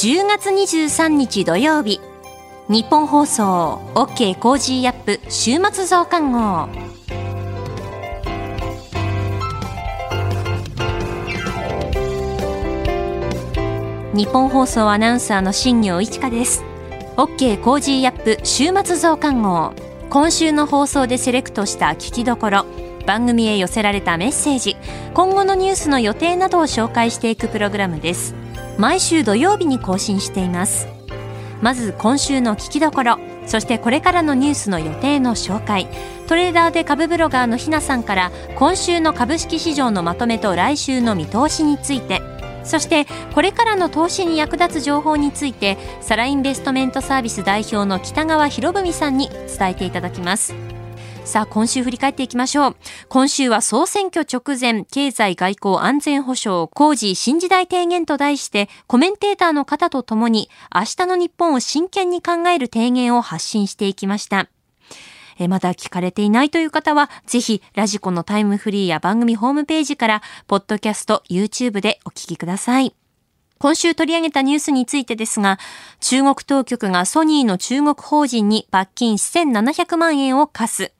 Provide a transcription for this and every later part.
10月23日土曜日。ニッポン放送 OK Cozy up 週末増刊号。ニッポン放送アナウンサーの新行市佳です。OK Cozy up 週末増刊号。今週の放送でセレクトした聞きどころ番組へ寄せられたメッセージ。今後のニュースの予定などを紹介していくプログラムです。毎週土曜日に更新しています。まず今週の聞きどころそしてこれからのニュースの予定の紹介。トレーダーで株ブロガーのひなさんから今週の株式市場のまとめと来週の見通しについて。そしてこれからの投資に役立つ情報についてサラインベストメントサービス代表の北川博文さんに伝えていただきます。さあ、今週振り返っていきましょう。今週は総選挙直前、経済外交安全保障、工事新時代提言と題して、コメンテーターの方と共に、明日の日本を真剣に考える提言を発信していきました。えまだ聞かれていないという方は、ぜひ、ラジコのタイムフリーや番組ホームページから、ポッドキャスト、YouTube でお聞きください。今週取り上げたニュースについてですが、中国当局がソニーの中国法人に罰金1700万円を課す。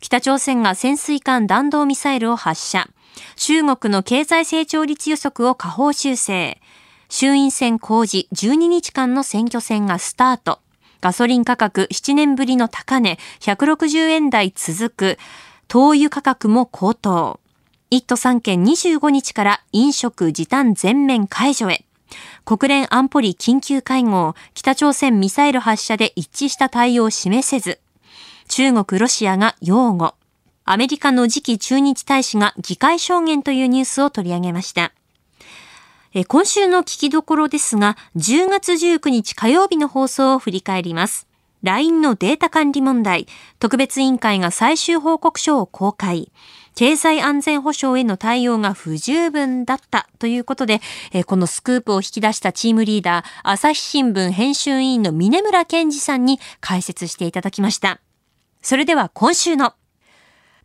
北朝鮮が潜水艦弾道ミサイルを発射。中国の経済成長率予測を下方修正。衆院選公示12日間の選挙戦がスタート。ガソリン価格7年ぶりの高値160円台続く。灯油価格も高騰。1都3県25日から飲食時短全面解除へ。国連安保理緊急会合、北朝鮮ミサイル発射で一致した対応を示せず、中国、ロシアが擁護。アメリカの次期駐日大使が議会証言というニュースを取り上げました。今週の聞きどころですが、10月19日火曜日の放送を振り返ります。LINE のデータ管理問題、特別委員会が最終報告書を公開。経済安全保障への対応が不十分だったということで、このスクープを引き出したチームリーダー、朝日新聞編集委員の峰村健二さんに解説していただきました。それでは今週の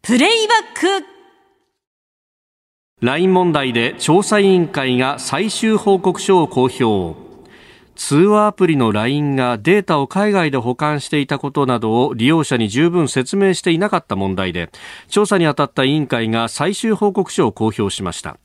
プレイバック。LINE 問題で調査委員会が最終報告書を公表。通話アプリの LINE がデータを海外で保管していたことなどを利用者に十分説明していなかった問題で調査に当たった委員会が最終報告書を公表しました。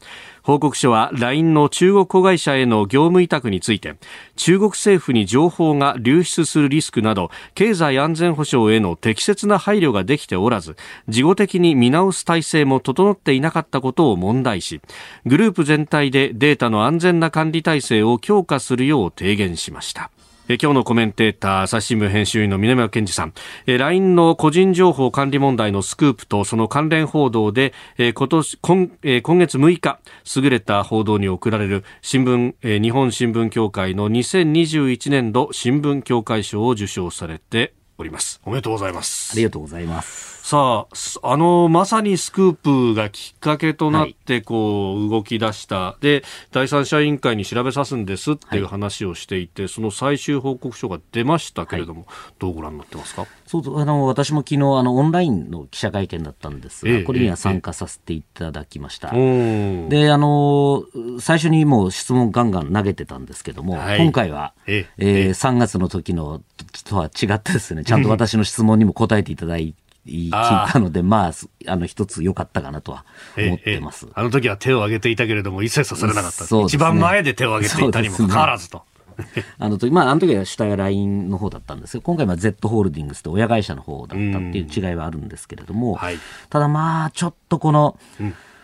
報告書は LINE の中国子会社への業務委託について中国政府に情報が流出するリスクなど経済安全保障への適切な配慮ができておらず事後的に見直す体制も整っていなかったことを問題しグループ全体でデータの安全な管理体制を強化するよう提言しました。え今日のコメンテーター、朝日新聞編集員の峰村健二さん、え LINE の個人情報管理問題のスクープとその関連報道で、え今年今え今月6日、優れた報道に贈られる新聞、え日本新聞協会の2021年度新聞協会賞を受賞されております。おめでとうございます。ありがとうございます。さあ、あの、まさにスクープがきっかけとなって、こう、動き出した、はい、で、第三者委員会に調べさすんですっていう話をしていて、はい、その最終報告書が出ましたけれども、はい、どうご覧になってますか？そうあの私も昨日あのオンラインの記者会見だったんですが、ええ、これには参加させていただきました。え、で、あの、最初にもう質問ガンガン投げてたんですけども、はい、今回は、ええ。ー、3月の時のとは違ってですね、ちゃんと私の質問にも答えていただいて、聞いたので、まあ、あの、一つ良かったかなとは思ってます、ええあの時は手を挙げていたけれども、一切さされなかった。ね、一番前で手を挙げていたにもかかわらずと。あの時、まあ、あの時は主体は LINE の方だったんですけど、今回は Z ホールディングスって親会社の方だったっていう違いはあるんですけれども、はい、ただまあ、ちょっとこの、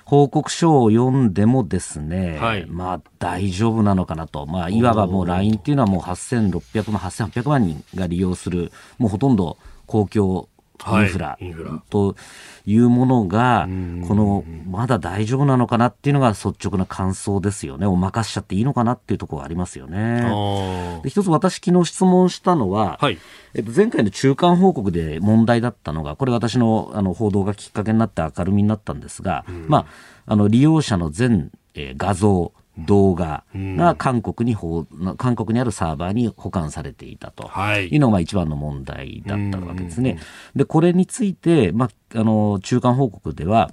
報告書を読んでもですね、はい、まあ大丈夫なのかなと、まあ、いわばもう LINE っていうのはもう8600万、8800万人が利用する、もうほとんど公共インフラ。というものが、このまだ大丈夫なのかなっていうのが率直な感想ですよね、お任せしちゃっていいのかなっていうところがありますよね。で一つ私、昨日質問したのは、はい、えっと、前回の中間報告で問題だったのが、これ、私のあの報道がきっかけになって明るみになったんですが、まあ、あの利用者の全、えー、画像、動画が韓国に、韓国にあるサーバーに保管されていたと。い。うのが一番の問題だったわけですね。で、これについて、まあ、あの、中間報告では、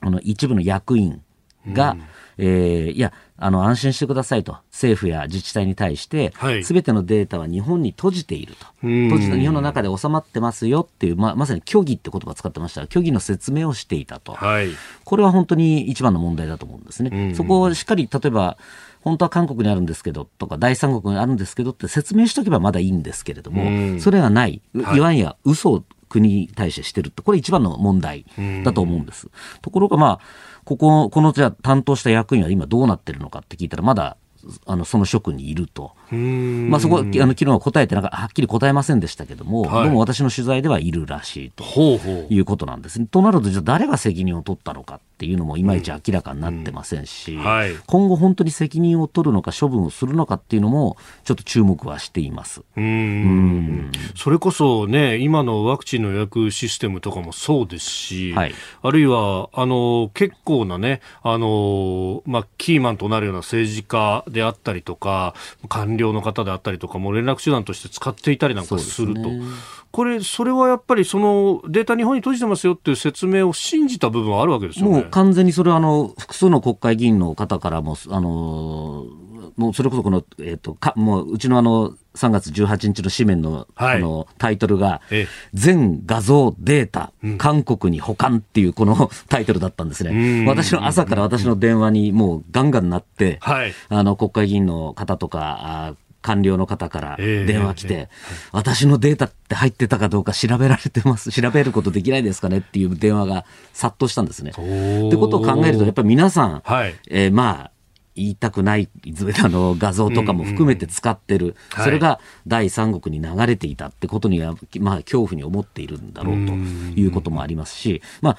あの、一部の役員が、えー、いや、あの、安心してくださいと、政府や自治体に対して、す、べ、てのデータは日本に閉じていると。閉じた日本の中で収まってますよっていう、ままさに虚偽って言葉を使ってました。が、虚偽の説明をしていたと。はい、これは本当に一番の問題だと思うんですね。そこをしっかり、例えば、本当は韓国にあるんですけどとか第三国にあるんですけどって説明しとけばまだいいんですけれども、それがない、いわんや嘘を国に対してしてるって、これ一番の問題だと思うんです。ところがまあ、ここ、このじゃ担当した役員は今どうなってるのかって聞いたら、まだあのその職にいると、まあ、そこあの昨日は答えてなんかはっきり答えませんでしたけども、はい、どうも私の取材ではいるらしいということなんです。ね。となると、じゃあ誰が責任を取ったのかっていうのもいまいち明らかになってませんし、うん。はい、今後本当に責任を取るのか処分をするのかっていうのもちょっと注目はしています。うん。それこそね今のワクチンの予約システムとかもそうですし、はい、あるいはあの結構なねあの、まあ、キーマンとなるような政治家であったりとか官僚の方であったりとかも連絡手段として使っていたりなんかすると。これ、それはやっぱりそのデータ日本に閉じてますよっていう説明を信じた部分はあるわけですよね。完全にそれはあの複数の国会議員の方からも、あのもうそれこそこの、えっ、ー、と、か、もううちのあの、3月18日の紙面の,、はい、のタイトルが、全画像データ、韓国に保管っていうこの タイトルだったんですね。私の朝から私の電話にもうガンガンなって、はい、あの国会議員の方とか、官僚の方から電話来て、私のデータって入ってたかどうか調べられてます、調べることできないですかね？っていう電話が殺到したんですね。ってことを考えると、やっぱり皆さん、はい、えー、まあ、言いたくないあの画像とかも含めて使ってる、それが第三国に流れていたってことには、まあ、恐怖に思っているんだろうということもありますし、まあ、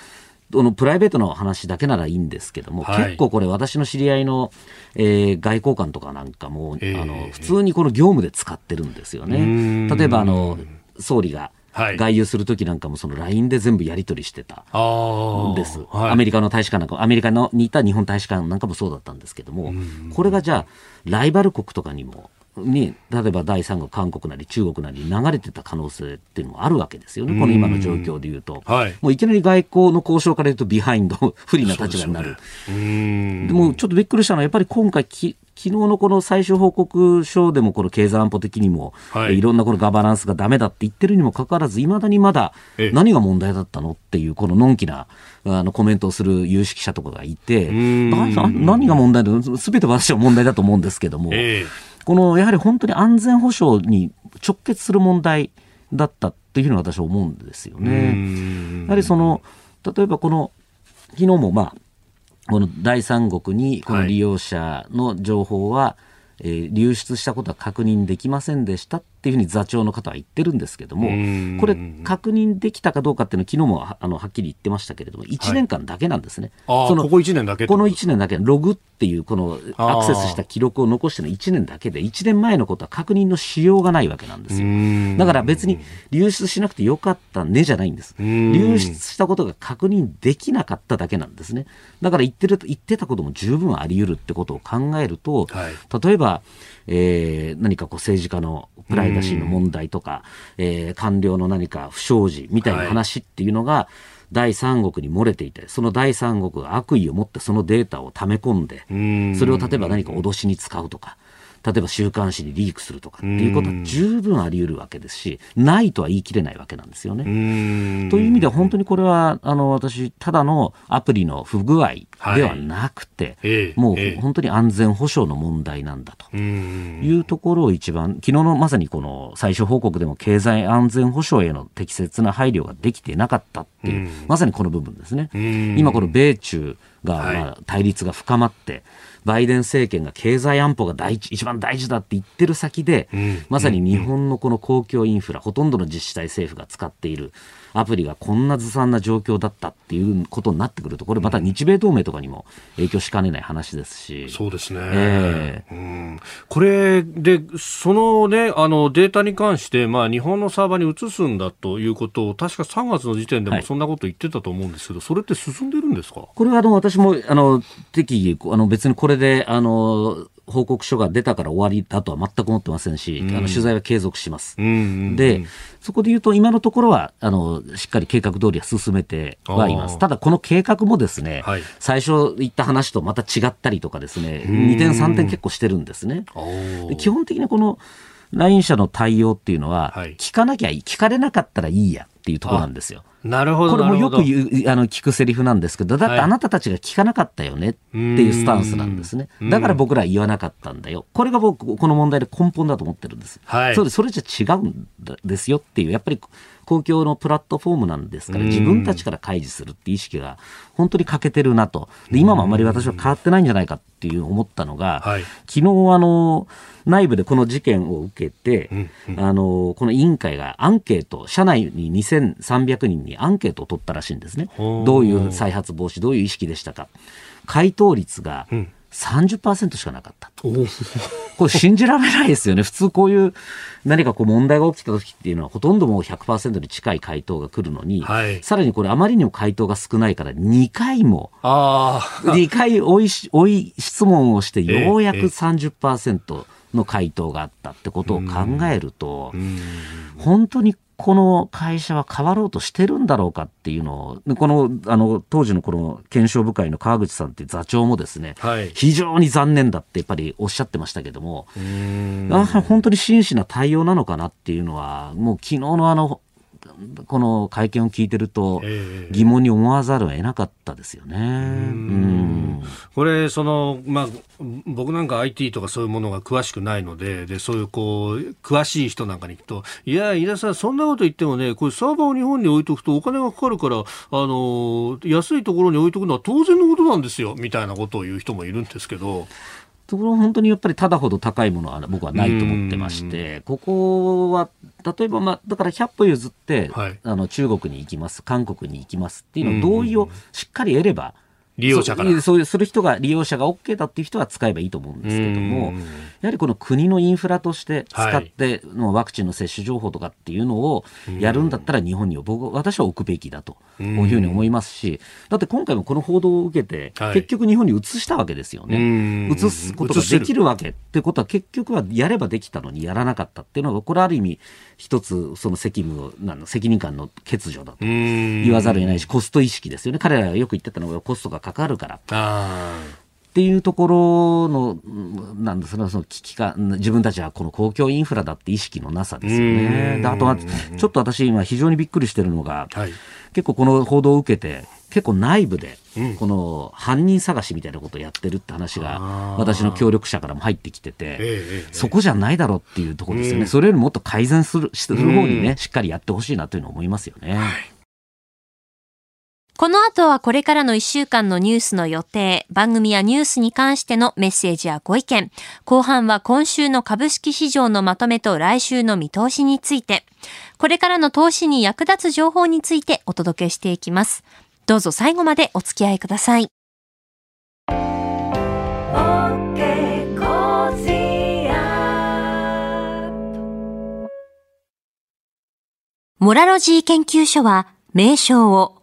のプライベートの話だけならいいんですけども、はい、結構これ私の知り合いの、えー、外交官とかなんかも、えー、あの普通にこの業務で使ってるんですよね。例えばあの総理が外遊するときなんかもその LINE で全部やり取りしてたんです、はい、アメリカの大使館なんかアメリカのにいた日本大使館なんかもそうだったんですけどもこれがじゃあライバル国とかにもに例えば第三国、韓国なり中国なりに流れてた可能性っていうのもあるわけですよね、この今の状況でいうと、はい、もういきなり外交の交渉から言うとビハインド、不利な立場になる。で、ね、もちょっとびっくりしたのは、やっぱり今回き、昨日のこの最終報告書でもこの経済安保的にも、はい、いろんなこのガバナンスがだめだって言ってるにもかかわらず、いまだにまだ何が問題だったのっていう、こののんきなあのコメントをする有識者とかがいて、何が問題だ、すべて私は問題だと思うんですけども。えーこのやはり本当に安全保障に直結する問題だったっていうふうに私は思うんですよね。やはりその例えばこの昨日もまあこの第三国にこの利用者の情報は、はい、えー、流出したことは確認できませんでしたっていうふうに座長の方は言ってるんですけども、これ、確認できたかどうかっていうのは、昨日もあのはっきり言ってましたけれども、1年間だけなんですね。はい、そのここ1年だけこの1年だけ、ログっていう、このアクセスした記録を残しての1年だけで、1年前のことは確認のしようがないわけなんですよ。だから別に流出しなくてよかったねじゃないんです。流出したことが確認できなかっただけなんですね。だから言ってる言ってたことも十分あり得るってことを考えると、はい、例えば、えー、何かこう政治家のプライバシーの問題とか、えー、官僚の何か不祥事みたいな話っていうのが、第三国に漏れていて、その第三国が悪意を持ってそのデータを溜め込んで、それを例えば何か脅しに使うとか、例えば週刊誌にリークするとかっていうことは十分あり得るわけですし、ないとは言い切れないわけなんですよね。という意味では本当にこれはあの私ただのアプリの不具合ではなくて、はい、もう本当に安全保障の問題なんだと。いうところを一番昨日のまさにこの最終報告でも経済安全保障への適切な配慮ができていなかったっていうまさにこの部分ですね。今この米中が、まあ、対立が深まって、バイデン政権が経済安保が第一一番大事だって言ってる先で、うん、まさに日本のこの公共インフラ、ほとんどの自治体政府が使っているアプリがこんなずさんな状況だったっていうことになってくると、これまた日米同盟とかにも影響しかねない話ですし。そうですね。えー、うん、これで、そのね、あのデータに関して、まあ日本のサーバーに移すんだということを、確か3月の時点でもそんなこと言ってたと思うんですけど、はい、それって進んでるんですか？これはあの私もあの適宜あの別にこれであの報告書が出たから終わりだとは全く思ってませんし、うん、あの取材は継続します。うんうんうん、で、そこで言うと、今のところはあのしっかり計画通りは進めてはいます。ただ、この計画もですね、はい、最初言った話とまた違ったりとかですね、2点、3点結構してるんですね。基本的にこの LINE 社の対応っていうのは、はい、聞かなきゃいい、聞かれなかったらいいやっていうところなんですよ。なるほど。これもよく言う、あの、聞くセリフなんですけど、だってあなたたちが聞かなかったよねっていうスタンスなんですね。だから僕らは言わなかったんだよ。これが僕、この問題で根本だと思ってるんです。はい。それそれじゃ違うんですよっていう、やっぱり公共のプラットフォームなんですから、自分たちから開示するっていう意識が本当に欠けてるなと。で、今もあまり私は変わってないんじゃないかっていう思ったのが、はい、昨日あの、内部でこの事件を受けて、うんうん、あの、この委員会がアンケート、社内に2300人にアンケートを取ったらしいんですね。どういう再発防止、どういう意識でしたか。回答率が、うん30%しかなかった。これ信じられないですよね。普通こういう何かこう問題が起きた時っていうのはほとんどもう100%に近い回答が来るのに、はい、さらにこれあまりにも回答が少ないから2回も、2回追い追い質問をしてようやく30%の回答があったってことを考えると、本当にこの会社は変わろうとしてるんだろうかっていうのを、この、あの、当時のこの検証部会の川口さんって座長もですね、はい、非常に残念だってやっぱりおっしゃってましたけども、本当に真摯な対応なのかなっていうのは、もう昨日のあの、この会見を聞いてると疑問に思わざるを得なかったですよね。うんこれその、まあ、僕なんか IT とかそういうものが詳しくないのででそういうこう詳しい人なんかに行くといや飯田さんそんなこと言ってもねこれサーバーを日本に置いとくとお金がかかるからあの安いところに置いとくのは当然のことなんですよみたいなことを言う人もいるんですけど。ところ本当にやっぱりただほど高いものは僕はないと思ってまして、ここは例えば、まあ、だから100歩譲って、はい、あの中国に行きます、韓国に行きますっていうの同意をしっかり得れば、利用者から。そういうする人が利用者が OK だっていう人は使えばいいと思うんですけどもやはりこの国のインフラとして使ってのワクチンの接種情報とかっていうのをやるんだったら日本に僕私は置くべきだというふうに思いますしだって今回もこの報道を受けて結局日本に移したわけですよね。移すことができるわけってことは結局はやればできたのにやらなかったっていうのがこれある意味一つその責務をなの責任感の欠如だと言わざるを得ないしコスト意識ですよね。彼らがよく言ってたのがコストがかかるから。っていうところの、なんですね、その危機感、自分たちはこの公共インフラだって意識のなさですよね。あとは、ちょっと私今非常にびっくりしてるのが、はい、結構この報道を受けて、結構内部で、この犯人探しみたいなことをやってるって話が、私の協力者からも入ってきてて、そこじゃないだろうっていうところですよね。それよりもっと改善する、する方にね、しっかりやってほしいなというのを思いますよね。はいこの後はこれからの1週間のニュースの予定、番組やニュースに関してのメッセージやご意見、後半は今週の株式市場のまとめと来週の見通しについて、これからの投資に役立つ情報についてお届けしていきます。どうぞ最後までお付き合いください。モラロジー研究所は名称を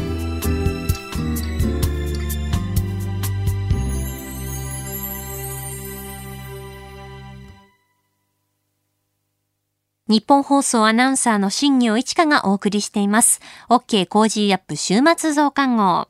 ニッポン放送アナウンサーの新行市佳がお送りしています。OK Cozy up 週末増刊号。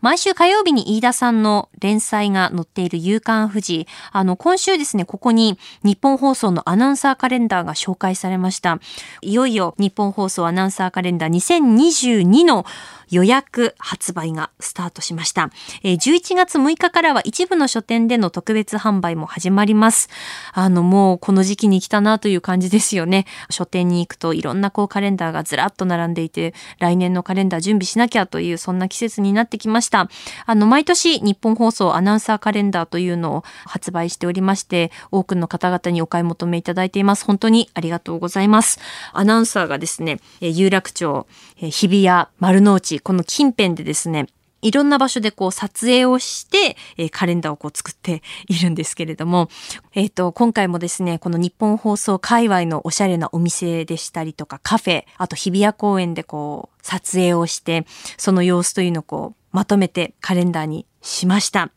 毎週火曜日に飯田さんの連載が載っている夕刊フジ。あの、今週ですね、ここにニッポン放送のアナウンサーカレンダーが紹介されました。いよいよニッポン放送アナウンサーカレンダー2022の予約発売がスタートしました。えー、11月6日からは一部の書店での特別販売も始まります。あの、もうこの時期に来たなという感じですよね。書店に行くといろんなこうカレンダーがずらっと並んでいて、来年のカレンダー準備しなきゃというそんな季節になってきました。あの、毎年日本放送アナウンサーカレンダーというのを発売しておりまして、多くの方々にお買い求めいただいています。本当にありがとうございます。アナウンサーがですね、有楽町、日比谷、丸の内、この近辺でですね、いろんな場所でこう撮影をして、えー、カレンダーをこう作っているんですけれども、えっ、ー、と、今回もですね、この日本放送界隈のおしゃれなお店でしたりとかカフェ、あと日比谷公園でこう撮影をして、その様子というのをこうまとめてカレンダーにしました。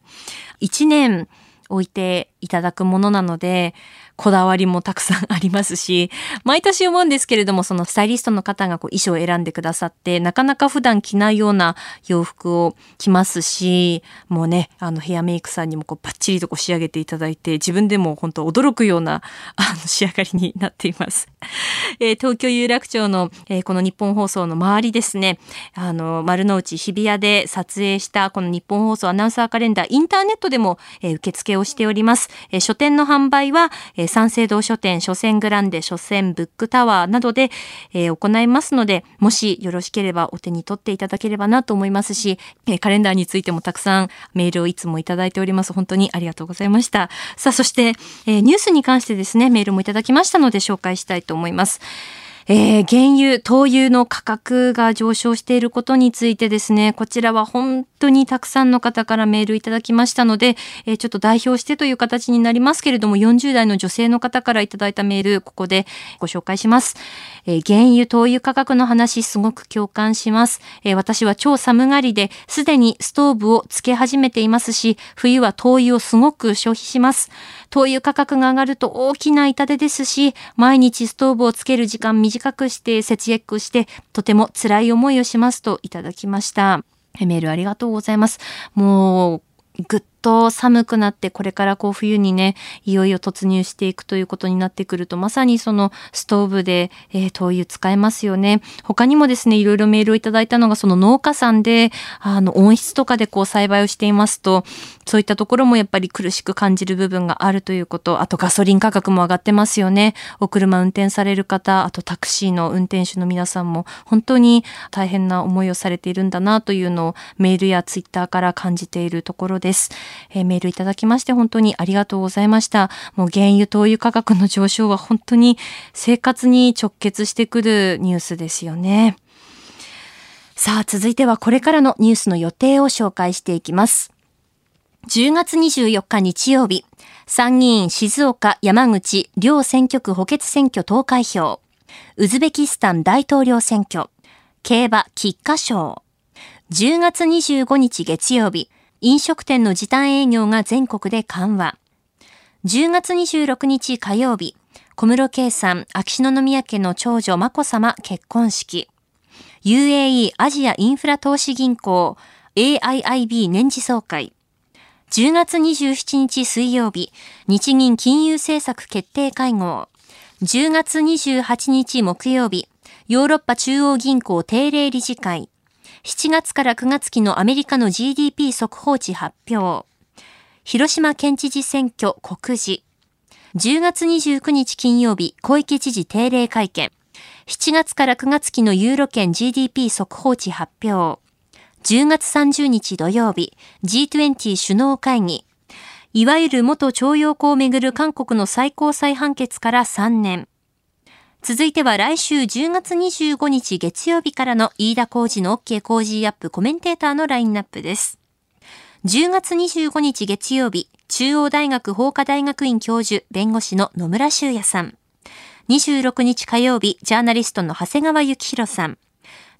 一年置いていただくものなので、こだわりもたくさんありますし、毎年思うんですけれども、そのスタイリストの方がこう衣装を選んでくださって、なかなか普段着ないような洋服を着ますし、もうね、あのヘアメイクさんにもこうバッチリとこう仕上げていただいて、自分でも本当驚くようなあの仕上がりになっています。えー、東京有楽町の、えー、この日本放送の周りですね、あの、丸の内日比谷で撮影したこの日本放送アナウンサーカレンダー、インターネットでも、えー、受付をしております。え、書店の販売は、えー、三省堂書店、書店グランデ、書店ブックタワーなどで、えー、行いますので、もしよろしければお手に取っていただければなと思いますし、えー、カレンダーについてもたくさんメールをいつもいただいております。本当にありがとうございました。さあ、そして、え、ニュースに関してですね、メールもいただきましたので紹介したいと思います。えー、原油、灯油の価格が上昇していることについてですね、こちらは本当にたくさんの方からメールいただきましたので、えー、ちょっと代表してという形になりますけれども、40代の女性の方からいただいたメール、ここでご紹介します。えー、原油、灯油価格の話、すごく共感します。え、私は超寒がりで、すでにストーブをつけ始めていますし、冬は灯油をすごく消費します。灯油価格が上がると大きな痛手ですし、毎日ストーブをつける時間短くして節約して、とても辛い思いをしますといただきました。メールありがとうございます。もう、ぐっと寒くなってこれからこう冬にねいよいよ突入していくということになってくるとまさにそのストーブで、えー、灯油使えますよね他にもですねいろいろメールをいただいたのがその農家さんであの温室とかでこう栽培をしていますとそういったところもやっぱり苦しく感じる部分があるということあとガソリン価格も上がってますよねお車運転される方あとタクシーの運転手の皆さんも本当に大変な思いをされているんだなというのをメールやツイッターから感じているところです。えー、メールいただきまして本当にありがとうございました。もう原油、灯油価格の上昇は本当に生活に直結してくるニュースですよね。さあ、続いてはこれからのニュースの予定を紹介していきます。10月24日日曜日、参議院静岡、山口、両選挙区補欠選挙投開票、ウズベキスタン大統領選挙、競馬菊花賞、10月25日月曜日、飲食店の時短営業が全国で緩和。10月26日火曜日、小室圭さん、秋篠宮家の長女眞子さま結婚式。UAE アジアインフラ投資銀行 AIIB 年次総会。10月27日水曜日、日銀金融政策決定会合。10月28日木曜日、ヨーロッパ中央銀行定例理事会。7月から9月期のアメリカの GDP 速報値発表。広島県知事選挙告示。10月29日金曜日、小池知事定例会見。7月から9月期のユーロ圏 GDP 速報値発表。10月30日土曜日、G20 首脳会議。いわゆる元徴用工をめぐる韓国の最高裁判決から3年。続いては来週10月25日月曜日からの飯田工事の OK 工事アップコメンテーターのラインナップです。10月25日月曜日、中央大学法科大学院教授、弁護士の野村修也さん。26日火曜日、ジャーナリストの長谷川幸宏さん。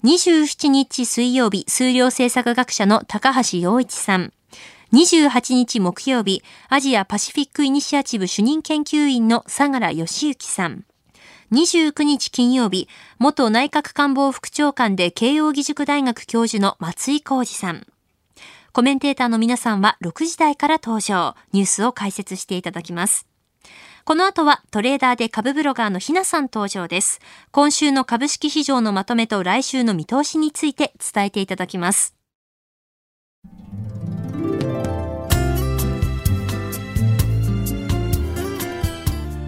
27日水曜日、数量政策学者の高橋洋一さん。28日木曜日、アジアパシフィックイニシアチブ主任研究員の相良義之さん。29日金曜日、元内閣官房副長官で慶応義塾大学教授の松井浩二さん。コメンテーターの皆さんは6時台から登場、ニュースを解説していただきます。この後はトレーダーで株ブロガーのひなさん登場です。今週の株式市場のまとめと来週の見通しについて伝えていただきます。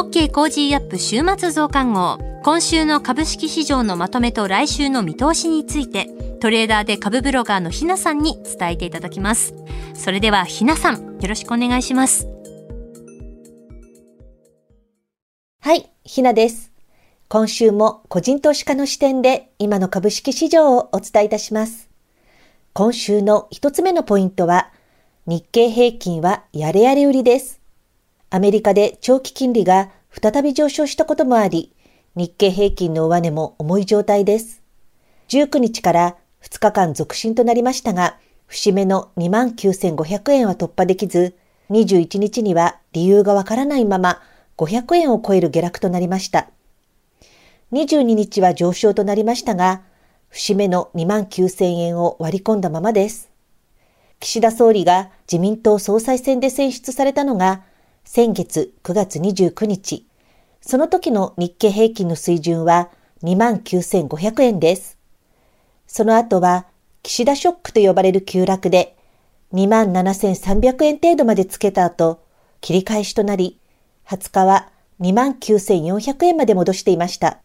OK Cozy up 週末増刊号。今週の株式市場のまとめと来週の見通しについて、トレーダーで株ブロガーのひなさんに伝えていただきます。それではひなさん、よろしくお願いします。はい、ひなです。今週も個人投資家の視点で今の株式市場をお伝えいたします。今週の一つ目のポイントは、日経平均はやれやれ売りです。アメリカで長期金利が再び上昇したこともあり、日経平均の上値も重い状態です。19日から2日間続伸となりましたが、節目の29,500円は突破できず、21日には理由がわからないまま500円を超える下落となりました。22日は上昇となりましたが、節目の29,000円を割り込んだままです。岸田総理が自民党総裁選で選出されたのが、先月9月29日。その時の日経平均の水準は29,500円です。その後は、岸田ショックと呼ばれる急落で、27,300円程度までつけた後、切り返しとなり、20日は29,400円まで戻していました。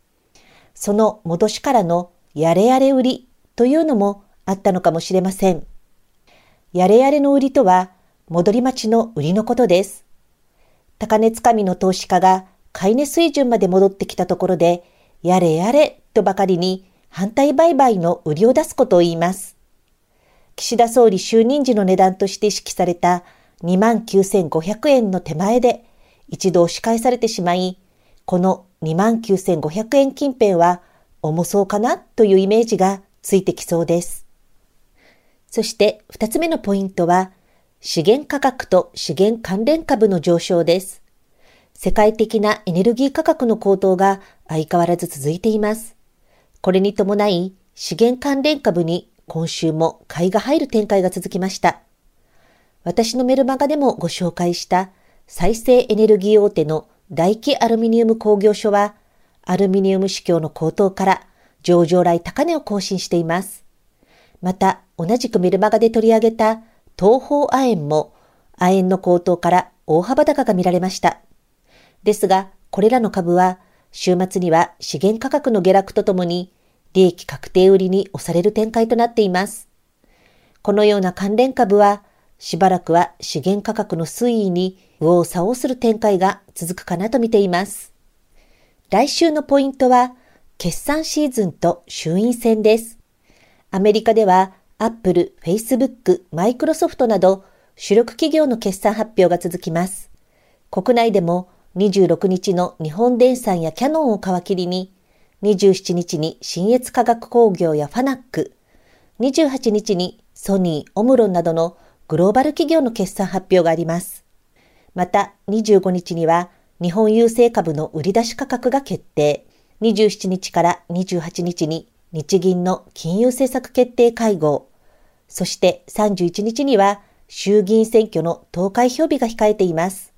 その戻しからのやれやれ売りというのもあったのかもしれません。やれやれの売りとは戻り待ちの売りのことです。高値掴みの投資家が買い値水準まで戻ってきたところで、やれやれとばかりに反対売買の売りを出すことを言います。岸田総理就任時の値段として意識された29,500円の手前で一度押し返されてしまい、この29,500円近辺は重そうかなというイメージがついてきそうです。そして二つ目のポイントは、資源価格と資源関連株の上昇です。世界的なエネルギー価格の高騰が相変わらず続いています。これに伴い、資源関連株に今週も買いが入る展開が続きました。私のメルマガでもご紹介した再生エネルギー大手の大気アルミニウム工業所は、アルミニウム市況の高騰から上場来高値を更新しています。また、同じくメルマガで取り上げた東方亜鉛も、亜鉛の高騰から大幅高が見られました。ですが、これらの株は、週末には資源価格の下落とともに、利益確定売りに押される展開となっています。このような関連株は、しばらくは資源価格の推移に右往左往する展開が続くかなと見ています。来週のポイントは、決算シーズンと衆院選です。アメリカでは、アップル、フェイスブック、マイクロソフトなど、主力企業の決算発表が続きます。国内でも26日の日本電産やキャノンを皮切りに、27日に新越化学工業やファナック、28日にソニー、オムロンなどのグローバル企業の決算発表があります。また、25日には日本郵政株の売り出し価格が決定。27日から28日に日銀の金融政策決定会合。そして31日には衆議院選挙の投開票日が控えています。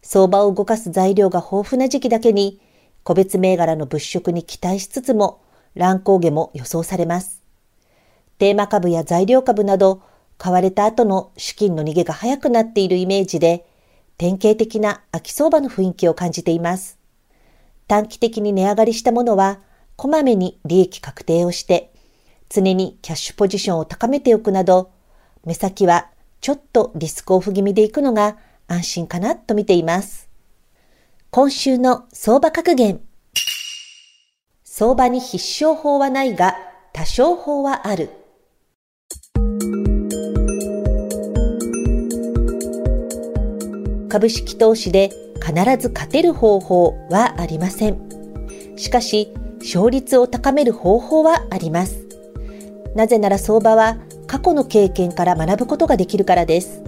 相場を動かす材料が豊富な時期だけに、個別銘柄の物色に期待しつつも、乱高下も予想されます。テーマ株や材料株など買われた後の資金の逃げが早くなっているイメージで、典型的な秋相場の雰囲気を感じています。短期的に値上がりしたものは、こまめに利益確定をして、常にキャッシュポジションを高めておくなど、目先はちょっとリスクオフ気味でいくのが安心かなと見ています。今週の相場格言。相場に必勝法はないが、多勝法はある。株式投資で必ず勝てる方法はありません。しかし、勝率を高める方法はあります。なぜなら相場は過去の経験から学ぶことができるからです。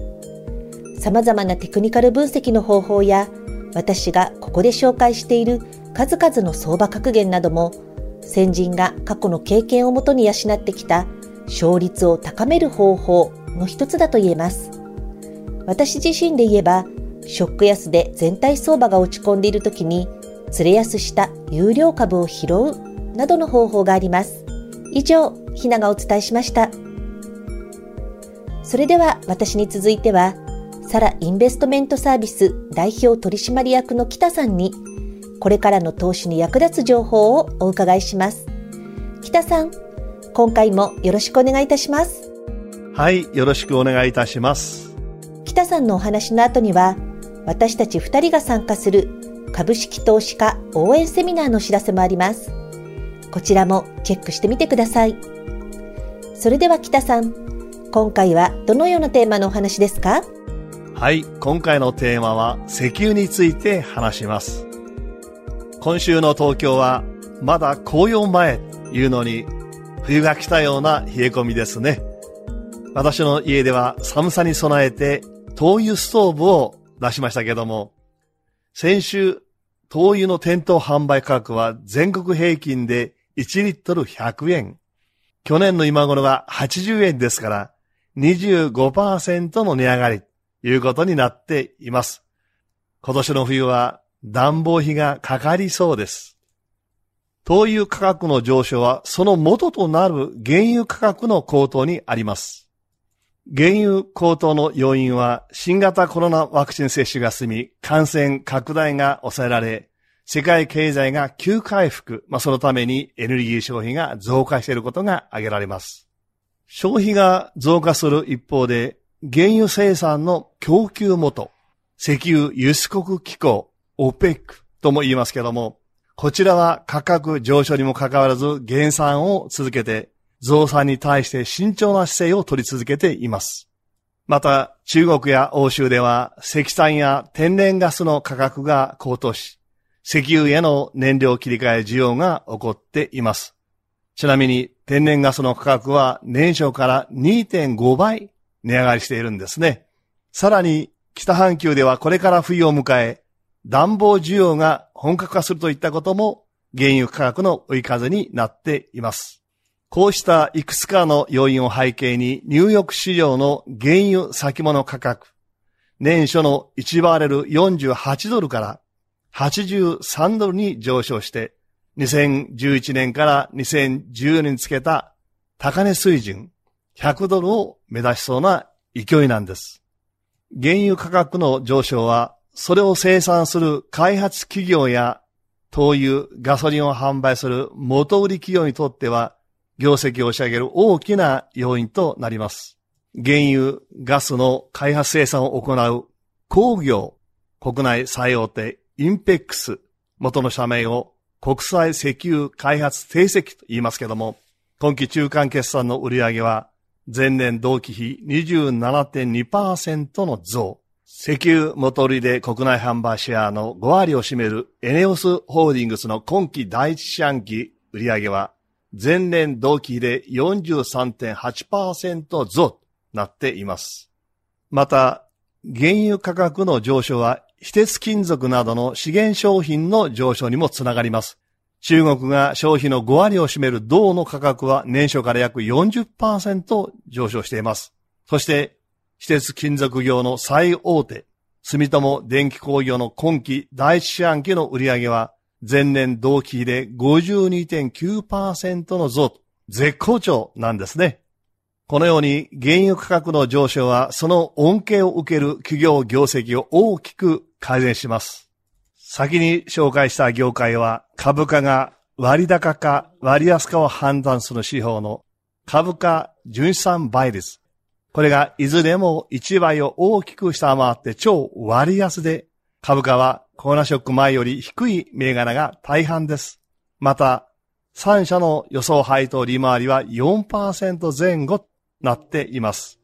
様々なテクニカル分析の方法や私がここで紹介している数々の相場格言なども先人が過去の経験をもとに養ってきた勝率を高める方法の一つだと言えます。私自身で言えばショック安で全体相場が落ち込んでいる時に、釣れ安した有料株を拾うなどの方法があります。以上、ひながお伝えしました。それでは私に続いては、サラインベストメントサービス代表取締役の北さんに、これからの投資に役立つ情報をお伺いします。北さん、今回もよろしくお願いいたします。はい、よろしくお願いいたします。北さんのお話の後には、私たち2人が参加する株式投資家応援セミナーの知らせもあります。こちらもチェックしてみてください。それでは北さん、今回はどのようなテーマのお話ですか？はい、今回のテーマは石油について話します。今週の東京はまだ紅葉前というのに冬が来たような冷え込みですね。私の家では寒さに備えて灯油ストーブを出しましたけども、先週、灯油の店頭販売価格は全国平均で1リットル100円。去年の今頃は80円ですから、25%の値上がりということになっています。今年の冬は暖房費がかかりそうです。灯油価格の上昇はその元となる原油価格の高騰にあります。原油高騰の要因は新型コロナワクチン接種が進み、感染拡大が抑えられ、世界経済が急回復、まあ、そのためにエネルギー消費が増加していることが挙げられます。消費が増加する一方で、原油生産の供給元、石油輸出国機構、OPEC とも言いますけども、こちらは価格上昇にもかかわらず減産を続けて増産に対して慎重な姿勢を取り続けています。また、中国や欧州では石炭や天然ガスの価格が高騰し、石油への燃料切り替え需要が起こっています。ちなみに天然ガスの価格は年初から2.5倍値上がりしているんですね。さらに北半球ではこれから冬を迎え、暖房需要が本格化するといったことも原油価格の追い風になっています。こうしたいくつかの要因を背景に、ニューヨーク市場の原油先物価格、年初の1バレル48ドルから83ドルに上昇して、2011年から2014年につけた高値水準100ドルを目指しそうな勢いなんです。原油価格の上昇は、それを生産する開発企業や灯油、ガソリンを販売する元売り企業にとっては業績を押し上げる大きな要因となります。原油、ガスの開発生産を行う工業、国内最大手インペックス、元の社名を国際石油開発定石と言いますけども、今期中間決算の売上は前年同期比27.2%の増。石油元売りで国内販売シェアの5割を占めるエネオスホールディングスの今期第一四半期売上は前年同期で43.8%増となっています。また、原油価格の上昇は、非鉄金属などの資源商品の上昇にもつながります。中国が消費の5割を占める銅の価格は年初から約40%上昇しています。そして、非鉄金属業の最大手、住友電気工業の今期第一四半期の売上は前年同期比で52.9%の増絶好調なんですね。このように原油価格の上昇はその恩恵を受ける企業業績を大きく改善します。先に紹介した業界は株価が割高か割安かを判断する指標の株価純資産倍率。これがいずれも1倍を大きく下回って超割安で株価はコロナショック前より低い銘柄が大半です。また、3社の予想配当利回りは4%前後なっています。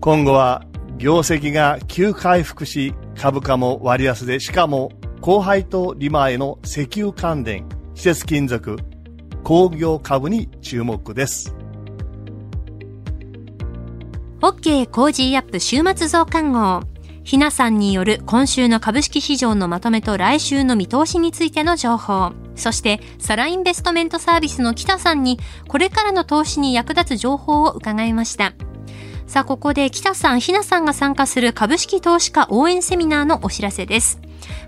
今後は業績が急回復し、株価も割安で、しかも高配当利回りの石油関連、非鉄金属、鉱業株に注目です。OK コージーアップ週末増刊号。ひなさんによる今週の株式市場のまとめと来週の見通しについての情報。そして、サラインベストメントサービスの北さんに、これからの投資に役立つ情報を伺いました。さあ、ここで北さん、ひなさんが参加する株式投資家応援セミナーのお知らせです。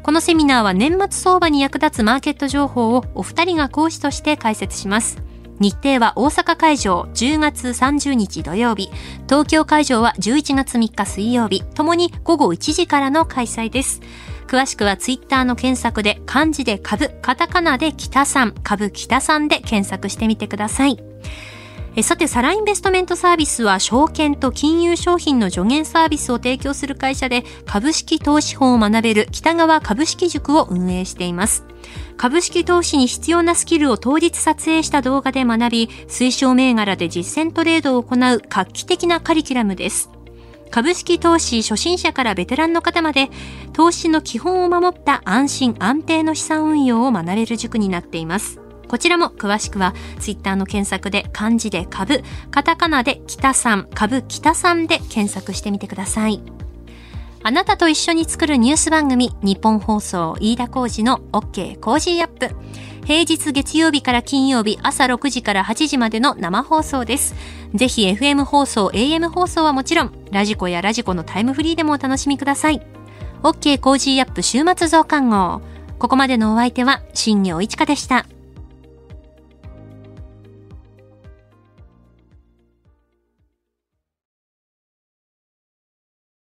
このセミナーは年末相場に役立つマーケット情報をお二人が講師として解説します。日程は大阪会場10月30日土曜日、東京会場は11月3日水曜日、ともに午後1時からの開催です。詳しくはツイッターの検索で漢字で株、カタカナで北さん、株北さんで検索してみてください。えさて、サラインベストメントサービスは証券と金融商品の助言サービスを提供する会社で株式投資法を学べる北川株式塾を運営しています。株式投資に必要なスキルを当日撮影した動画で学び、推奨銘柄で実践トレードを行う画期的なカリキュラムです。株式投資初心者からベテランの方まで、投資の基本を守った安心安定の資産運用を学べる塾になっています。こちらも詳しくはツイッターの検索で漢字で株、カタカナで北さん、株北さんで検索してみてください。あなたと一緒に作るニュース番組、ニッポン放送飯田浩司の OK Cozy up。平日月曜日から金曜日朝6時から8時までの生放送です。ぜひ FM 放送、AM 放送はもちろん、 radiko や radiko のタイムフリーでもお楽しみください。OK コージーアップ週末増刊号。ここまでのお相手は、新行市佳でした。